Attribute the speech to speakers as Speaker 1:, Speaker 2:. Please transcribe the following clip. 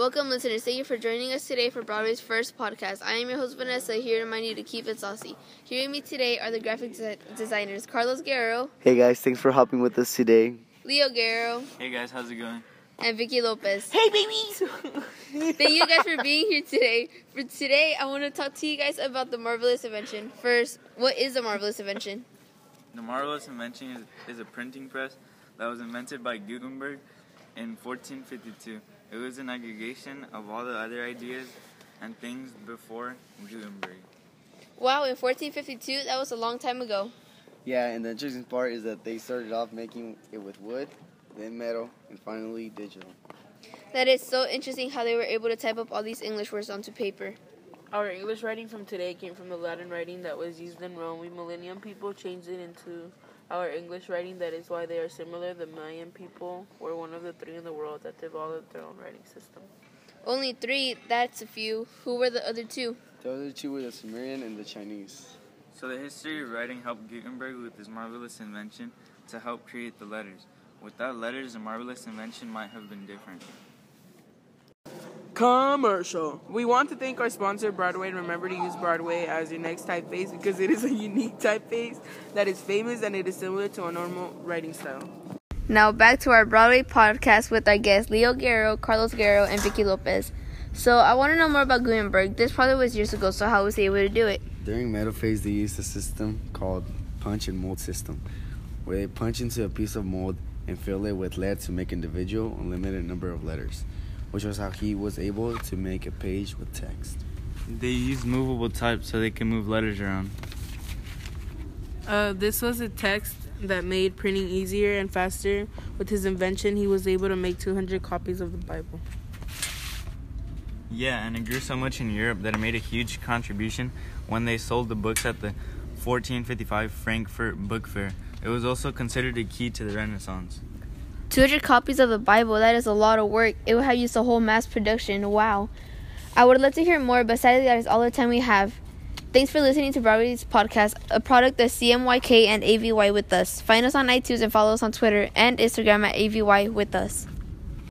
Speaker 1: Welcome, listeners. Thank you for joining us today for Broadway's first podcast. I am your host, Vanessa, here to remind you to keep it saucy. Here with me today are the graphic de- designers Carlos Guerrero,
Speaker 2: Hey guys, thanks for hopping with us today.
Speaker 1: Leo Guerrero,
Speaker 3: Hey guys, how's it going?
Speaker 1: and Vicky Lopez.
Speaker 2: Hey babies!
Speaker 1: Thank you guys for being here today. For today, I want to talk to you guys about the marvelous invention. First, what is a marvelous invention?
Speaker 3: The marvelous invention is, is a printing press that was invented by Gutenberg in 1452. It was an aggregation of all the other ideas and things before Gutenberg.
Speaker 1: Wow, in 1452, that was a long time ago.
Speaker 2: yeah, and the interesting part is that they started off making it with wood, then metal, and finally digital.
Speaker 1: That is so interesting how they were able to type up all these English words onto paper.
Speaker 4: Our English writing from today came from the Latin writing that was used in Rome. We millennium people changed it into our English writing. That is why they are similar. The Mayan people were one of the three in the world that developed their own writing system.
Speaker 1: Only three, that's a few. Who were the other two?
Speaker 2: The other two were the Sumerian and the Chinese.
Speaker 3: So the history of writing helped Gutenberg with his marvelous invention to help create the letters. Without letters, the marvelous invention might have been different.
Speaker 4: Commercial. We want to thank our sponsor, Broadway, and remember to use Broadway as your next typeface because it is a unique typeface that is famous and it is similar to a normal writing style.
Speaker 1: Now back to our Broadway podcast with our guests Leo Guerrero, Carlos Guerrero, and Vicky Lopez. So I want to know more about Gutenberg. This project was years ago, so how was he able to do it?
Speaker 2: During metal phase, they used a system called punch and mold system, where they punch into a piece of mold and fill it with lead to make individual unlimited number of letters, which was how he was able to make a page with text.
Speaker 3: They used movable type so they can move letters around.
Speaker 4: Uh, this was a text that made printing easier and faster. With his invention, he was able to make 200 copies of the Bible.
Speaker 3: Yeah, and it grew so much in Europe that it made a huge contribution when they sold the books at the 1455 Frankfurt Book Fair. It was also considered a key to the Renaissance.
Speaker 1: 200 copies of the Bible, that is a lot of work. It would have used a whole mass production. Wow. I would love to hear more, but sadly, that is all the time we have. Thanks for listening to Broadway's podcast, a product of CMYK and AVY with us. Find us on iTunes and follow us on Twitter and Instagram at AVY with us.